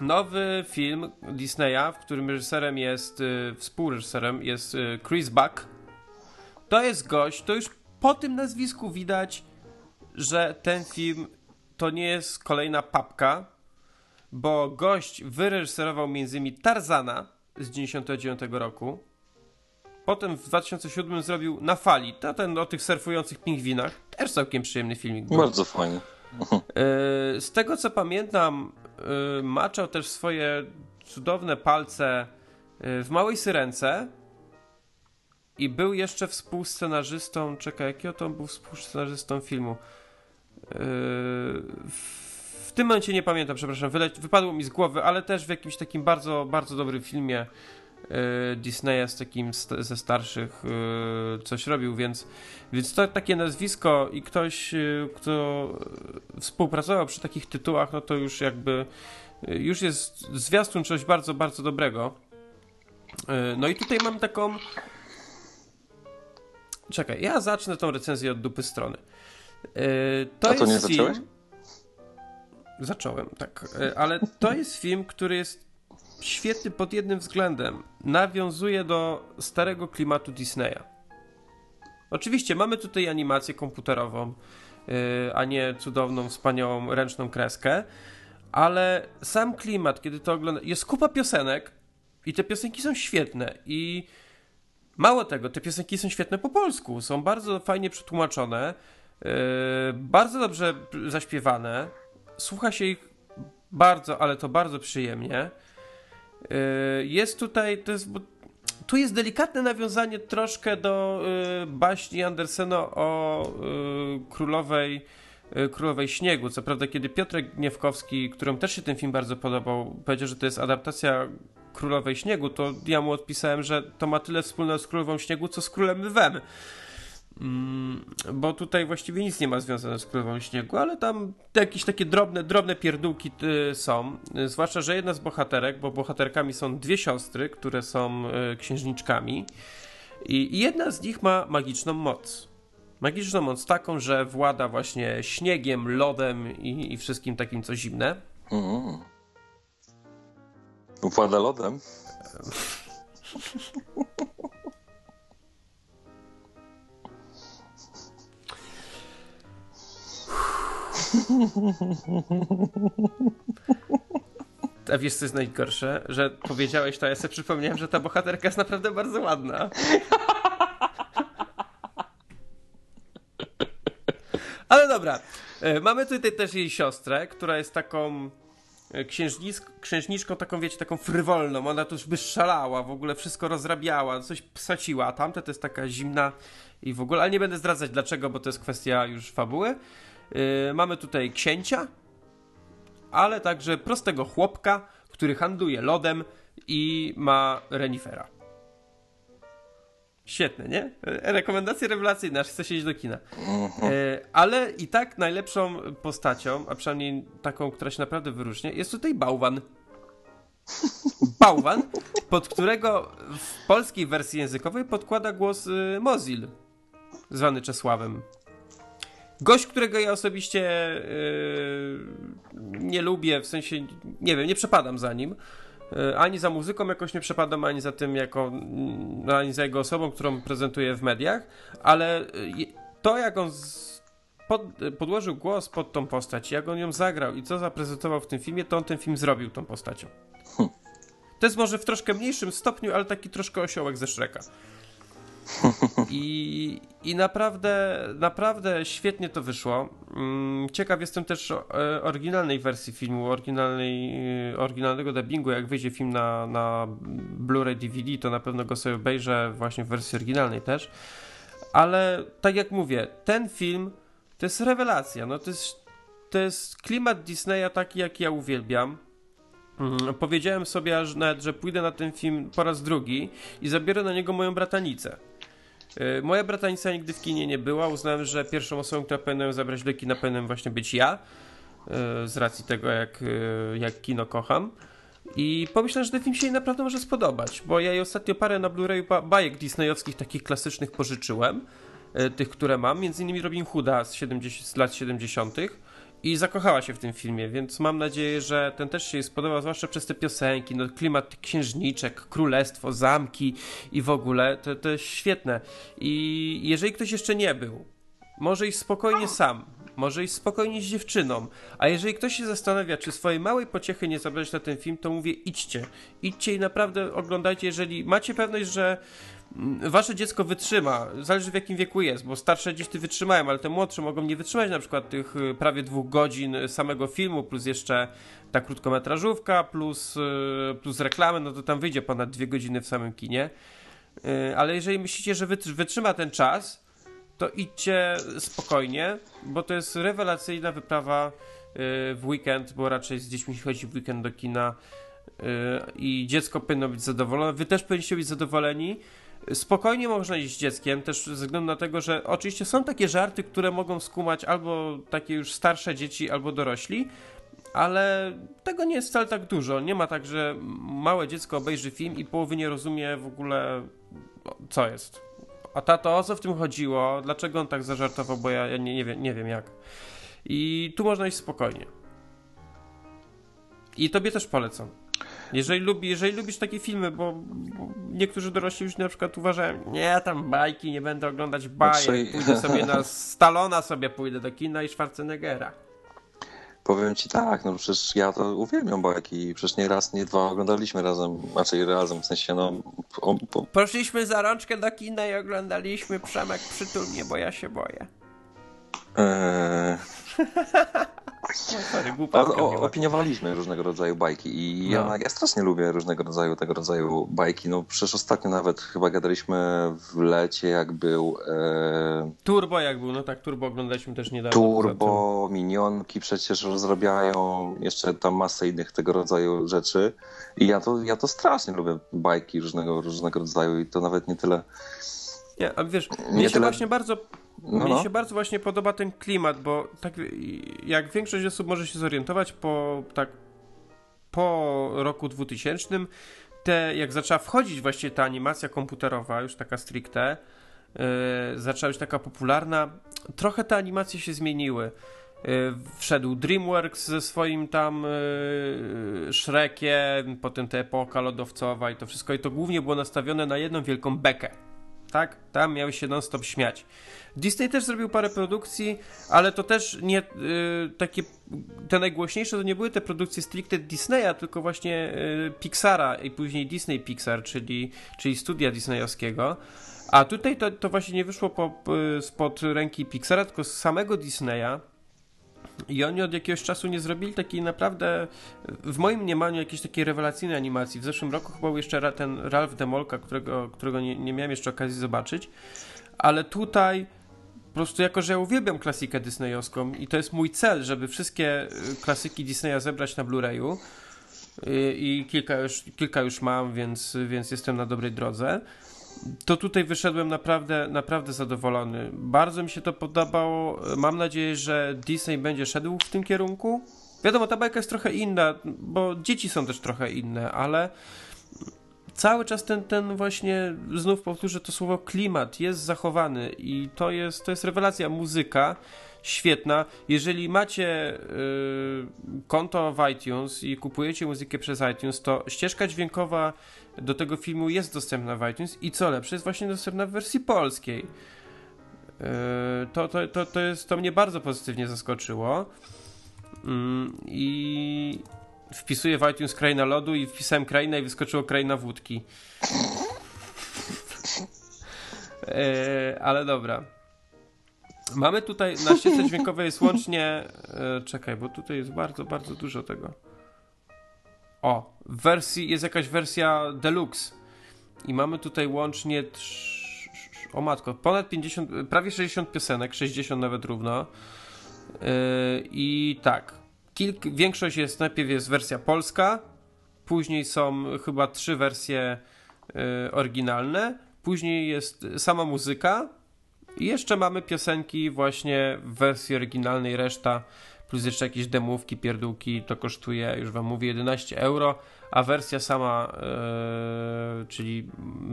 Nowy film Disneya, w którym reżyserem jest, yy, współreżyserem jest Chris Buck. To jest gość, to już po tym nazwisku widać, że ten film to nie jest kolejna papka, bo gość wyreżyserował między innymi Tarzana z 99 roku. Potem w 2007 zrobił Na fali, to ten o tych surfujących pingwinach. Też całkiem przyjemny filmik. Był. Bardzo fajny. E, z tego co pamiętam, e, maczał też swoje cudowne palce e, w Małej Syrence i był jeszcze współscenarzystą, czekaj, jakiego to był współscenarzystą filmu? W tym momencie nie pamiętam, przepraszam, wypadło mi z głowy, ale też w jakimś takim bardzo, bardzo dobrym filmie Disneya z takim ze starszych coś robił, więc, więc to takie nazwisko i ktoś, kto współpracował przy takich tytułach, no to już jakby już jest zwiastun czegoś bardzo, bardzo dobrego. No i tutaj mam taką Czekaj, ja zacznę tą recenzję od dupy strony. To A to nie film... Zacząłem, tak. Ale to jest film, który jest świetny pod jednym względem. Nawiązuje do starego klimatu Disneya. Oczywiście mamy tutaj animację komputerową, a nie cudowną, wspaniałą ręczną kreskę, ale sam klimat, kiedy to ogląda, jest kupa piosenek i te piosenki są świetne i Mało tego, te piosenki są świetne po polsku, są bardzo fajnie przetłumaczone, yy, bardzo dobrze zaśpiewane, słucha się ich bardzo, ale to bardzo przyjemnie. Yy, jest tutaj, to jest, tu jest delikatne nawiązanie troszkę do yy, baśni Andersena o królowej Królowej Śniegu. Co prawda, kiedy Piotrek Gniewkowski, którym też się ten film bardzo podobał, powiedział, że to jest adaptacja Królowej Śniegu, to ja mu odpisałem, że to ma tyle wspólnego z Królową Śniegu, co z Królem Lwem. Mm, bo tutaj właściwie nic nie ma związane z Królową Śniegu, ale tam jakieś takie drobne, drobne pierdółki y, są. Y, zwłaszcza, że jedna z bohaterek, bo bohaterkami są dwie siostry, które są y, księżniczkami i jedna z nich ma magiczną moc. Magiczną moc taką, że włada właśnie śniegiem, lodem i, i wszystkim takim, co zimne. Mm. Włada lodem. A wiesz, co jest najgorsze? Że powiedziałeś to, ja sobie przypomniałem, że ta bohaterka jest naprawdę bardzo ładna. Ale dobra. E, mamy tutaj też jej siostrę, która jest taką księżniczką taką, wiecie, taką frywolną, ona tu już by szalała, w ogóle wszystko rozrabiała, coś psaciła, a tamte to jest taka zimna i w ogóle, ale nie będę zdradzać dlaczego, bo to jest kwestia już fabuły. Yy, mamy tutaj księcia, ale także prostego chłopka, który handluje lodem i ma renifera. Świetne, nie? Rekomendacje rewelacyjne, aż chce się iść do kina. Mhm. E, ale i tak najlepszą postacią, a przynajmniej taką, która się naprawdę wyróżnia, jest tutaj bałwan. Bałwan, pod którego w polskiej wersji językowej podkłada głos y, Mozil, zwany Czesławem. Gość, którego ja osobiście y, nie lubię, w sensie, nie wiem, nie przepadam za nim, E, ani za muzyką jakoś nie przepadam, ani za tym, jako, mm, ani za jego osobą, którą prezentuje w mediach, ale e, to, jak on z, pod, podłożył głos pod tą postać, jak on ją zagrał i co zaprezentował w tym filmie, to on ten film zrobił tą postacią. Hm. To jest może w troszkę mniejszym stopniu, ale taki troszkę osiołek ze Szreka. I, I naprawdę, naprawdę świetnie to wyszło. Mm, ciekaw jestem też e, oryginalnej wersji filmu, oryginalnej, e, oryginalnego dubbingu. Jak wyjdzie film na, na Blu-ray DVD, to na pewno go sobie obejrzę właśnie w wersji oryginalnej też. Ale tak jak mówię, ten film to jest rewelacja. No to jest, to jest klimat Disneya taki, jaki ja uwielbiam. Mm, powiedziałem sobie aż nawet, że pójdę na ten film po raz drugi i zabiorę na niego moją bratanicę. Y, moja bratanica nigdy w kinie nie była. Uznałem, że pierwszą osobą, która powinna zabrać do kina, powinien właśnie być ja. Y, z racji tego, jak, y, jak kino kocham. I pomyślałem, że ten film się jej naprawdę może spodobać, bo ja jej ostatnio parę na Blu-rayu bajek disneyowskich, takich klasycznych pożyczyłem, tych, które mam, między innymi Robin Hooda z, 70, z lat 70 i zakochała się w tym filmie, więc mam nadzieję, że ten też się jej spodoba, zwłaszcza przez te piosenki, no klimat księżniczek, królestwo, zamki i w ogóle, to, to jest świetne. I jeżeli ktoś jeszcze nie był, może iść spokojnie sam. może iść spokojnie z dziewczyną. A jeżeli ktoś się zastanawia, czy swojej małej pociechy nie zabrać na ten film, to mówię idźcie. Idźcie i naprawdę oglądajcie, jeżeli macie pewność, że wasze dziecko wytrzyma, zależy w jakim wieku jest, bo starsze dzieci wytrzymają, ale te młodsze mogą nie wytrzymać na przykład tych y, prawie dwóch godzin samego filmu, plus jeszcze ta krótkometrażówka, plus, y, plus reklamy, no to tam wyjdzie ponad dwie godziny w samym kinie. Y, ale jeżeli myślicie, że wytrzyma ten czas, to idźcie spokojnie, bo to jest rewelacyjna wyprawa y, w weekend, bo raczej z dziećmi się chodzi w weekend do kina y, i dziecko powinno być zadowolone. Wy też powinniście być zadowoleni. Spokojnie można iść z dzieckiem, też ze względu na tego, że oczywiście są takie żarty, które mogą skumać albo takie już starsze dzieci, albo dorośli, ale tego nie jest wcale tak dużo. Nie ma tak, że małe dziecko obejrzy film i połowy nie rozumie w ogóle co jest. A tato, o co w tym chodziło? Dlaczego on tak zażartował? Bo ja, ja nie, nie, wiem, nie wiem jak. I tu można iść spokojnie. I tobie też polecam. Jeżeli, lubi, jeżeli lubisz takie filmy, bo, bo, niektórzy dorośli już na przykład uważają, nie, tam bajki, nie będę oglądać bajek, znaczy... pójdę sobie na Stalona sobie pójdę do kina i Schwarzeneggera. Powiem ci tak, no przecież ja to uwielbiam bajki. Przecież nie raz, nie dwa oglądaliśmy razem, raczej razem, w sensie no... O. Poszliśmy za rączkę do kina i oglądaliśmy Przemek przytul mnie, bo ja się boję. Eee... o, o, opiniowaliśmy różnego rodzaju bajki i no. ja, ja strasznie lubię różnego rodzaju tego rodzaju bajki. No przecież ostatnio nawet chyba gadaliśmy w lecie, jak był... E... Turbo jak był, no tak, Turbo oglądaliśmy też niedawno. Turbo, Minionki przecież rozrabiają, jeszcze tam masę innych tego rodzaju rzeczy i ja to, ja to strasznie lubię bajki różnego, różnego rodzaju i to nawet nie tyle... Nie, a wiesz, nie mnie się tyle... właśnie bardzo no, Mnie no. się bardzo właśnie podoba ten klimat, bo tak jak większość osób może się zorientować po tak po roku 2000, te, jak zaczęła wchodzić właśnie ta animacja komputerowa, już taka stricte, yy, zaczęła być taka popularna, trochę te animacje się zmieniły. Yy, wszedł DreamWorks ze swoim tam yy, Shrekiem, potem ta epoka lodowcowa i to wszystko, i to głównie było nastawione na jedną wielką bekę. Tak? Tam miały się non-stop śmiać. Disney też zrobił parę produkcji, ale to też nie y, takie. Te najgłośniejsze to nie były te produkcje stricte Disneya, tylko właśnie y, Pixara i później Disney Pixar, czyli, czyli studia disneyowskiego. A tutaj to, to właśnie nie wyszło po, y, spod ręki Pixara, tylko z samego Disneya. I oni od jakiegoś czasu nie zrobili takiej naprawdę, w moim mniemaniu, jakiejś takiej rewelacyjnej animacji. W zeszłym roku chyba był jeszcze ten Ralph Demolka, którego, którego nie, nie miałem jeszcze okazji zobaczyć. Ale tutaj po prostu jako, że ja uwielbiam klasykę disneyowską i to jest mój cel, żeby wszystkie y, klasyki Disneya zebrać na Blu-rayu y, i kilka już, kilka już mam, więc, więc jestem na dobrej drodze, to tutaj wyszedłem naprawdę, naprawdę zadowolony. Bardzo mi się to podobało. Mam nadzieję, że Disney będzie szedł w tym kierunku. Wiadomo, ta bajka jest trochę inna, bo dzieci są też trochę inne, ale cały czas ten, ten właśnie, znów powtórzę to słowo, klimat jest zachowany i to jest, to jest rewelacja. Muzyka świetna. Jeżeli macie yy, konto w iTunes i kupujecie muzykę przez iTunes, to ścieżka dźwiękowa do tego filmu jest dostępna w iTunes i co lepsze, jest właśnie dostępna w wersji polskiej. Yy, to, to, to, to, jest, to mnie bardzo pozytywnie zaskoczyło. Yy, I wpisuję w iTunes kraina lodu i wpisałem kraina i wyskoczyło kraina wódki. E, ale dobra. Mamy tutaj na ścieżce dźwiękowej jest łącznie. E, czekaj, bo tutaj jest bardzo, bardzo dużo tego. O, w wersji jest jakaś wersja deluxe. I mamy tutaj łącznie. O matko, ponad 50, prawie 60 piosenek, 60 nawet równo. Yy, I tak, kilk, większość jest, najpierw jest wersja polska, później są chyba trzy wersje y, oryginalne, później jest sama muzyka i jeszcze mamy piosenki właśnie w wersji oryginalnej, reszta plus jeszcze jakieś demówki, pierdółki, to kosztuje, już wam mówię, 11 euro, a wersja sama, yy, czyli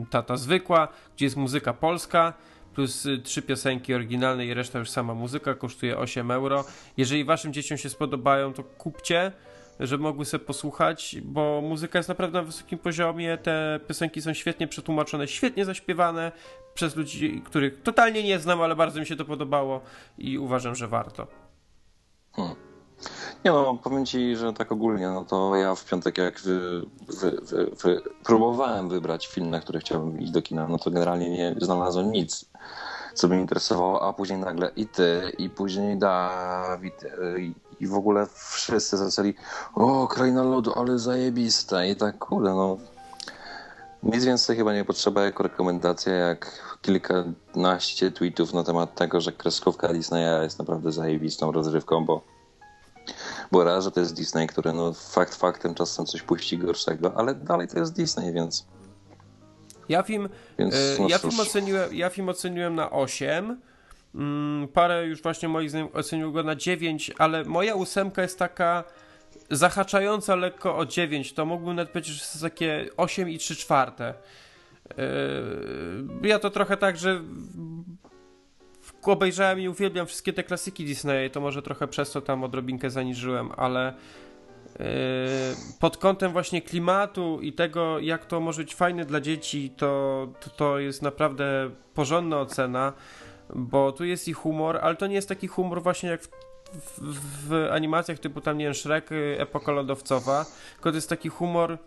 ta, ta zwykła, gdzie jest muzyka polska, plus y, trzy piosenki oryginalne i reszta już sama muzyka kosztuje 8 euro. Jeżeli waszym dzieciom się spodobają, to kupcie, żeby mogły sobie posłuchać, bo muzyka jest naprawdę na wysokim poziomie, te piosenki są świetnie przetłumaczone, świetnie zaśpiewane przez ludzi, których totalnie nie znam, ale bardzo mi się to podobało i uważam, że warto. Hmm. Nie no, powiem ci, że tak ogólnie, no to ja w piątek jak wy, wy, wy, próbowałem wybrać film, na który chciałbym iść do kina, no to generalnie nie znalazłem nic, co mnie interesowało, a później nagle i ty, i później Dawid, i, i w ogóle wszyscy zaczęli, o, Kraina Lodu, ale zajebiste i tak, kurde, no nic więcej chyba nie potrzeba jako rekomendacja, jak kilkanaście tweetów na temat tego, że kreskówka Disneya jest naprawdę zajebistą rozrywką, bo bo raz, że to jest Disney, który no fakt faktem czasem coś puści gorszego, ale dalej to jest Disney, więc... Ja film, więc, e, no ja, film oceniłem, ja film oceniłem na 8, mm, parę już właśnie moich znajomych oceniło go na 9, ale moja ósemka jest taka zahaczająca lekko o 9, to mógłbym nawet powiedzieć, że jest takie 8 i 3 czwarte. E, ja to trochę tak, że obejrzałem i uwielbiam wszystkie te klasyki Disneya, to może trochę przez to tam odrobinkę zaniżyłem, ale yy, pod kątem właśnie klimatu i tego, jak to może być fajne dla dzieci, to, to, to jest naprawdę porządna ocena, bo tu jest i humor, ale to nie jest taki humor właśnie jak w w, animacjach typu tam, nie wiem, Shrek, epoka lodowcowa, tylko to jest taki humor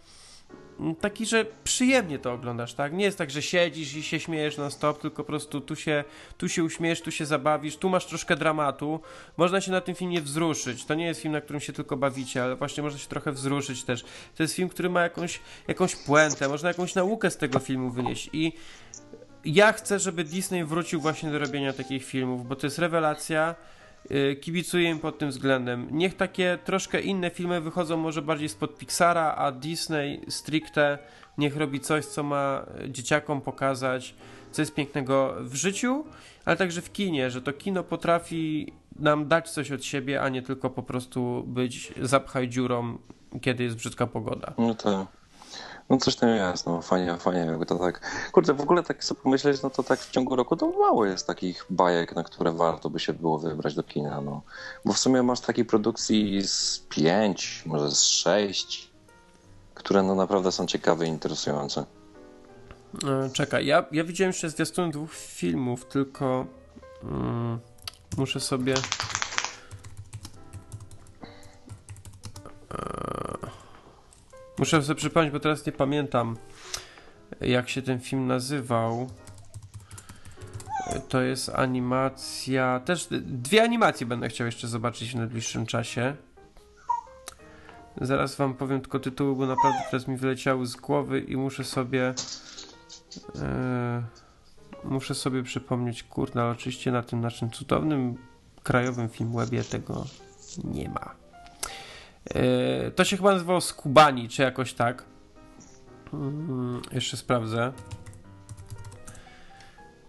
taki, że przyjemnie to oglądasz, tak? Nie jest tak, że siedzisz i się śmiejesz non stop, tylko po prostu tu się, tu się uśmiejesz, tu się zabawisz, tu masz troszkę dramatu. Można się na tym filmie wzruszyć. To nie jest film, na którym się tylko bawicie, ale właśnie można się trochę wzruszyć też. To jest film, który ma jakąś, jakąś puentę, można jakąś naukę z tego filmu wynieść i ja chcę, żeby Disney wrócił właśnie do robienia takich filmów, bo to jest rewelacja Y, kibicuję im pod tym względem. Niech takie troszkę inne filmy wychodzą może bardziej spod Pixara, a Disney stricte niech robi coś, co ma dzieciakom pokazać, co jest pięknego w życiu, ale także w kinie, że to kino potrafi nam dać coś od siebie, a nie tylko po prostu być zapchaj dziurą, kiedy jest brzydka pogoda. No tak. No coś tam jest, no fajnie, fajnie jakby to tak. Kurde, w ogóle tak sobie pomyśleć, no to tak w ciągu roku to mało jest takich bajek, na które warto by się było wybrać do kina, no. Bo w sumie masz takiej produkcji z pięć, może z sześć, które no naprawdę są ciekawe i interesujące. E, czekaj, ja, ja widziałem jeszcze zwiastun dwóch filmów, tylko mm, muszę sobie... E, Muszę sobie przypomnieć, bo teraz nie pamiętam, jak się ten film nazywał. To jest animacja. Też dwie animacje będę chciał jeszcze zobaczyć w najbliższym czasie. Zaraz wam powiem tylko tytuły, bo naprawdę teraz mi wyleciały z głowy i muszę sobie. Yy, muszę sobie przypomnieć, kurde, ale oczywiście na tym naszym cudownym krajowym filmwebie tego nie ma. E, to się chyba nazywało Skubani, czy jakoś tak. Hmm, jeszcze sprawdzę.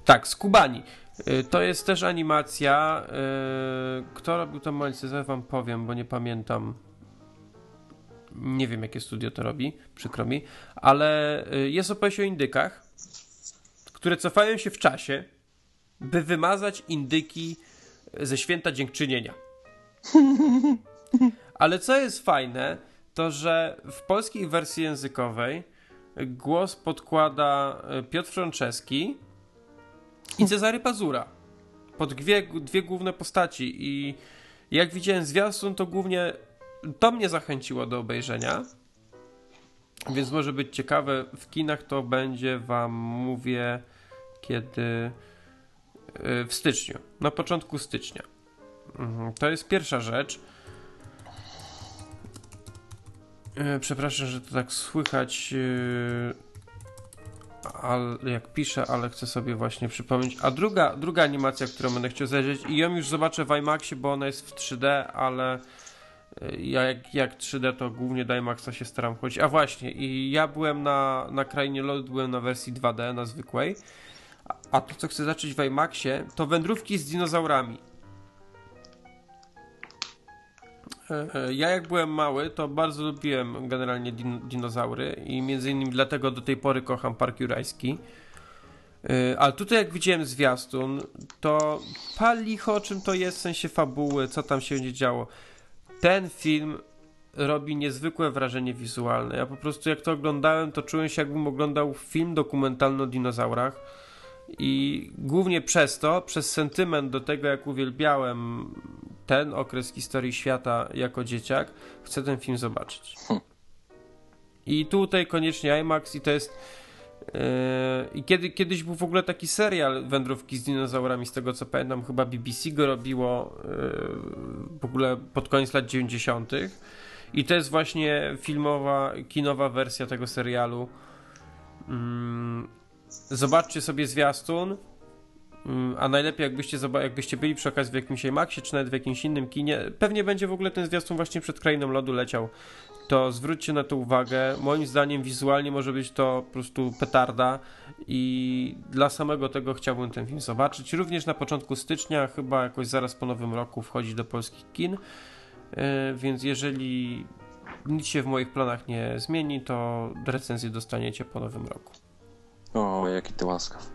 Tak, Skubani. E, to jest też animacja. E, kto robił to małe wam powiem, bo nie pamiętam. Nie wiem, jakie studio to robi, przykro mi. Ale jest opowieść o indykach, które cofają się w czasie, by wymazać indyki ze święta dziękczynienia. Ale co jest fajne, to że w polskiej wersji językowej głos podkłada e, Piotr Franceski i Cezary Pazura. Pod dwie, dwie główne postaci. I jak widziałem zwiastun, to głównie to mnie zachęciło do obejrzenia. Więc może być ciekawe. W kinach to będzie wam mówię kiedy e, w styczniu. Na początku stycznia. Mhm, to jest pierwsza rzecz. E, przepraszam, że to tak słychać, e, jak piszę, ale chcę sobie właśnie przypomnieć. A druga, druga animacja, którą będę chciał zajrzeć i ją już zobaczę w IMAXie, bo ona jest w 3D, ale e, ja jak, jak 3D to głównie do IMAXa się staram chodzić. A właśnie, i ja byłem na, na Krainie Lodu, byłem na wersji 2D, na zwykłej. A to, co chcę zacząć w IMAXie, to wędrówki z dinozaurami. Ja jak byłem mały, to bardzo lubiłem generalnie din dinozaury i między innymi dlatego do tej pory kocham Park Jurajski. E, ale tutaj jak widziałem zwiastun, to palicho czym to jest w sensie fabuły, co tam się będzie działo. Ten film robi niezwykłe wrażenie wizualne. Ja po prostu jak to oglądałem, to czułem się jakbym oglądał film dokumentalny o dinozaurach. I głównie przez to, przez sentyment do tego, jak uwielbiałem ten okres historii świata jako dzieciak, chcę ten film zobaczyć. Hm. I tutaj koniecznie IMAX i to jest yy, i kiedy, kiedyś był w ogóle taki serial Wędrówki z dinozaurami, z tego co pamiętam, chyba BBC go robiło yy, w ogóle pod koniec lat 90. I to jest właśnie filmowa, kinowa wersja tego serialu. Yy, zobaczcie sobie zwiastun Mm, a najlepiej jakbyście, jakbyście byli przy okazji w jakimś IMAXie, czy nawet w jakimś innym kinie, pewnie będzie w ogóle ten zwiastun właśnie przed Krainą Lodu leciał, to zwróćcie na to uwagę. Moim zdaniem wizualnie może być to po prostu petarda i dla samego tego chciałbym ten film zobaczyć. Również na początku stycznia, chyba jakoś zaraz po nowym roku wchodzi do polskich kin, e, więc jeżeli nic się w moich planach nie zmieni, to recenzję dostaniecie po nowym roku. O, jaki ty łaskaw.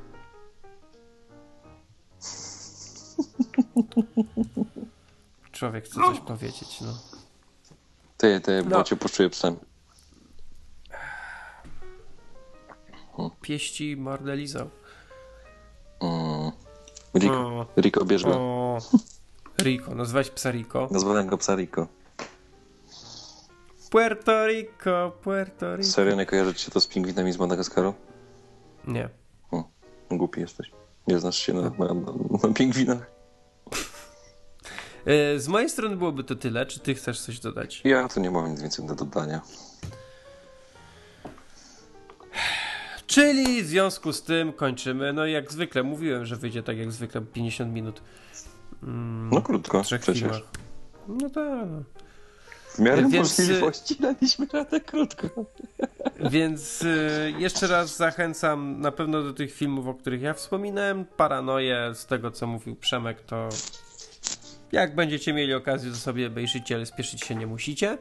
Człowiek chce coś powiedzieć, no. Ty, ty, bo no. cię poczuję psem. Pieści mordelizał. Mm. Rico, Rico bierz go. Rico, nazwałeś psa Rico? Nazwałem go psa Rico. Puerto Rico, Puerto Rico. Serio, nie kojarzycie się to z pingwinami z Madagaskaru? Nie. Hmm. Głupi jesteś. Nie znasz się na, na, na, na pingwinach. E, z mojej strony byłoby to tyle. Czy ty chcesz coś dodać? Ja tu nie mam nic więcej do dodania. Czyli w związku z tym kończymy. No jak zwykle, mówiłem, że wyjdzie tak jak zwykle 50 minut. Mm, no krótko, przecież. Filmach. No tak. Miarę Więc, możliwości daliśmy radę krótko. Więc y, jeszcze raz zachęcam na pewno do tych filmów, o których ja wspominałem. Paranoję z tego, co mówił Przemek, to jak będziecie mieli okazję, to sobie obejrzycie, ale spieszyć się nie musicie.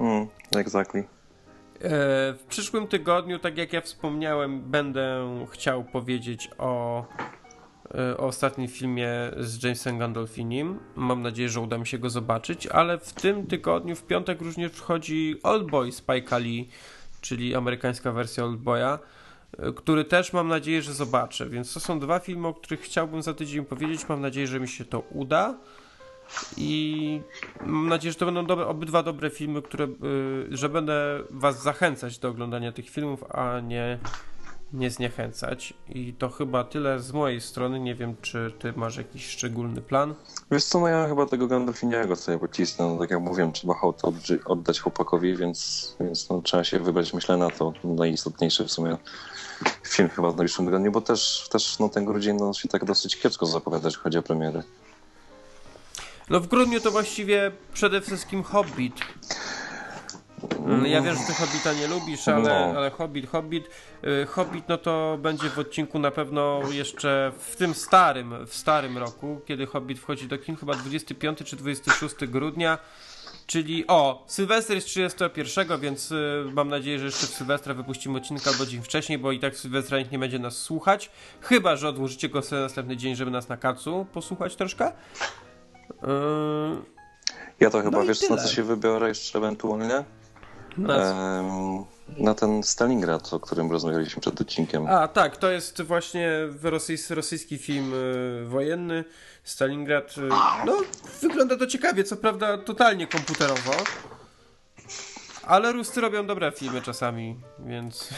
Mm, exactly. E, w przyszłym tygodniu, tak jak ja wspomniałem, będę chciał powiedzieć o, o ostatnim filmie z Jamesem Gandolfinim. Mam nadzieję, że uda mi się go zobaczyć, ale w tym tygodniu, w piątek również wchodzi Oldboy Spike Lee, czyli amerykańska wersja Oldboya który też mam nadzieję, że zobaczę. Więc to są dwa filmy, o których chciałbym za tydzień powiedzieć. Mam nadzieję, że mi się to uda. I mam nadzieję, że to będą dobre, obydwa dobre filmy, które, yy, że będę Was zachęcać do oglądania tych filmów, a nie, nie zniechęcać. I to chyba tyle z mojej strony. Nie wiem, czy Ty masz jakiś szczególny plan. Wiesz co, no ja chyba tego Gandolfiniego sobie pocisnę. No, tak jak mówiłem, trzeba hołd oddać chłopakowi, więc, więc no, trzeba się wybrać, myślę, na to najistotniejsze w sumie film chyba w najbliższym tygodniu, bo też, też no, ten grudzień no, się tak dosyć kiepsko zapowiada, jeśli chodzi o premiery. No w grudniu to właściwie przede wszystkim Hobbit. Mm, ja wiem, że ty Hobbita nie lubisz, ale, no. ale Hobbit, Hobbit, y, Hobbit no to będzie w odcinku na pewno jeszcze w tym starym, w starym roku, kiedy Hobbit wchodzi do kin, chyba 25 czy 26 grudnia. Czyli o, Sylwester jest 31, więc y, mam nadzieję, że jeszcze w Sylwestra wypuścimy odcinka albo dzień wcześniej, bo i tak w Sylwestra nikt nie będzie nas słuchać. Chyba, że odłożycie go sobie następny dzień, żeby nas na kacu posłuchać troszkę. Yy... Ja to chyba, no wiesz, na co się wybiorę jeszcze ewentualnie? Na, na ten Stalingrad, o którym rozmawialiśmy przed odcinkiem. A, tak, to jest właśnie rosyjski, rosyjski film y, wojenny. Stalingrad. Y, no, wygląda to ciekawie, co prawda totalnie komputerowo. Ale Ruscy robią dobre filmy czasami, więc.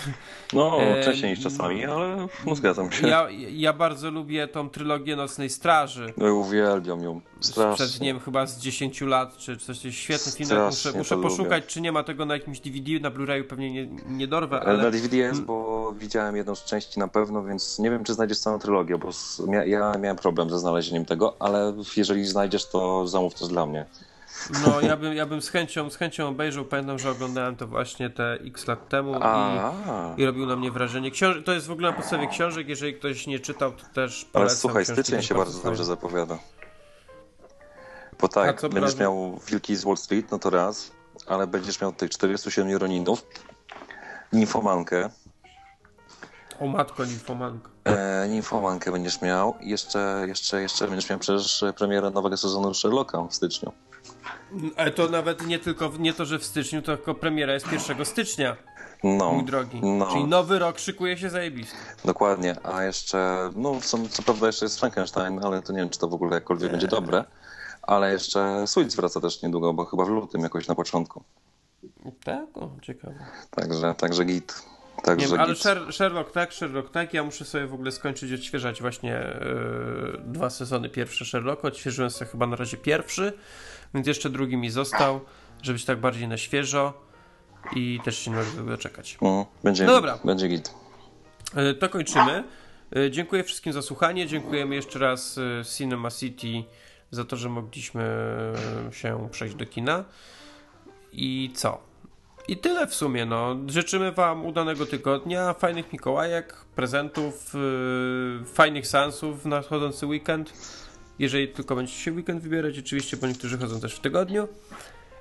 No, wcześniej niż czasami, ale no, zgadzam się. Ja, ja bardzo lubię tą trylogię Nocnej Straży. No, uwielbiam ją. Strasznie. Przed, nie wiem, chyba z 10 lat, czy coś. Świetny film. Muszę, muszę poszukać, lubię. czy nie ma tego na jakimś DVD, na Blu-rayu pewnie nie, nie dorwę. Ale... Na DVD jest, bo widziałem jedną z części na pewno, więc nie wiem, czy znajdziesz całą trylogię, bo ja miałem problem ze znalezieniem tego, ale jeżeli znajdziesz, to zamów to dla mnie. No, ja bym, ja bym z, chęcią, z chęcią obejrzał. Pamiętam, że oglądałem to właśnie te x lat temu i, i robił na mnie wrażenie. Książ to jest w ogóle na podstawie książek. Jeżeli ktoś nie czytał, to też polecam. Ale słuchaj, styczeń się bardzo dobrze zapowiada. Bo tak, będziesz miał Wilki z Wall Street, no to raz, ale będziesz miał tych 47 Roninów, Ninfomankę. O matko, Ninfomankę. E, Ninfomankę będziesz miał i jeszcze, jeszcze, jeszcze będziesz miał przecież premierę nowego sezonu Sherlocka w styczniu. Ale to nawet nie tylko, nie to, że w styczniu, tylko premiera jest 1 stycznia. No, mój drogi. No. Czyli nowy rok szykuje się zajebisty. Dokładnie, a jeszcze, no co, co prawda jeszcze jest Frankenstein, ale to nie wiem, czy to w ogóle jakkolwiek nie. będzie dobre. Ale jeszcze Suits wraca też niedługo, bo chyba w lutym jakoś na początku. Tak? O, ciekawe. Także, także git. Nie Także wiem, ale git. Sher- Sherlock tak, Sherlock tak. Ja muszę sobie w ogóle skończyć odświeżać właśnie yy, dwa sezony pierwsze Sherlocka. Odświeżyłem sobie chyba na razie pierwszy, więc jeszcze drugi mi został, żeby być tak bardziej na świeżo i też się nie mogę doczekać. Mm, będzie, No dobra. będzie git. E, To kończymy. E, Dziękuję wszystkim za słuchanie. Dziękujemy jeszcze raz e, Cinema City za to, że mogliśmy się przejść do kina. I co? I tyle w sumie. No. Życzymy Wam udanego tygodnia, fajnych Mikołajek, prezentów, fajnych seansów w nadchodzący weekend. Jeżeli tylko będziecie się weekend wybierać, oczywiście, bo niektórzy chodzą też w tygodniu.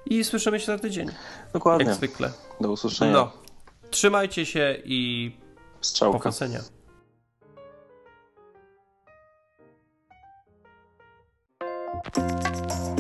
I słyszymy się za tydzień, Dokładnie. jak zwykle. Do usłyszenia. No. Trzymajcie się i Strzałka. powodzenia. Thank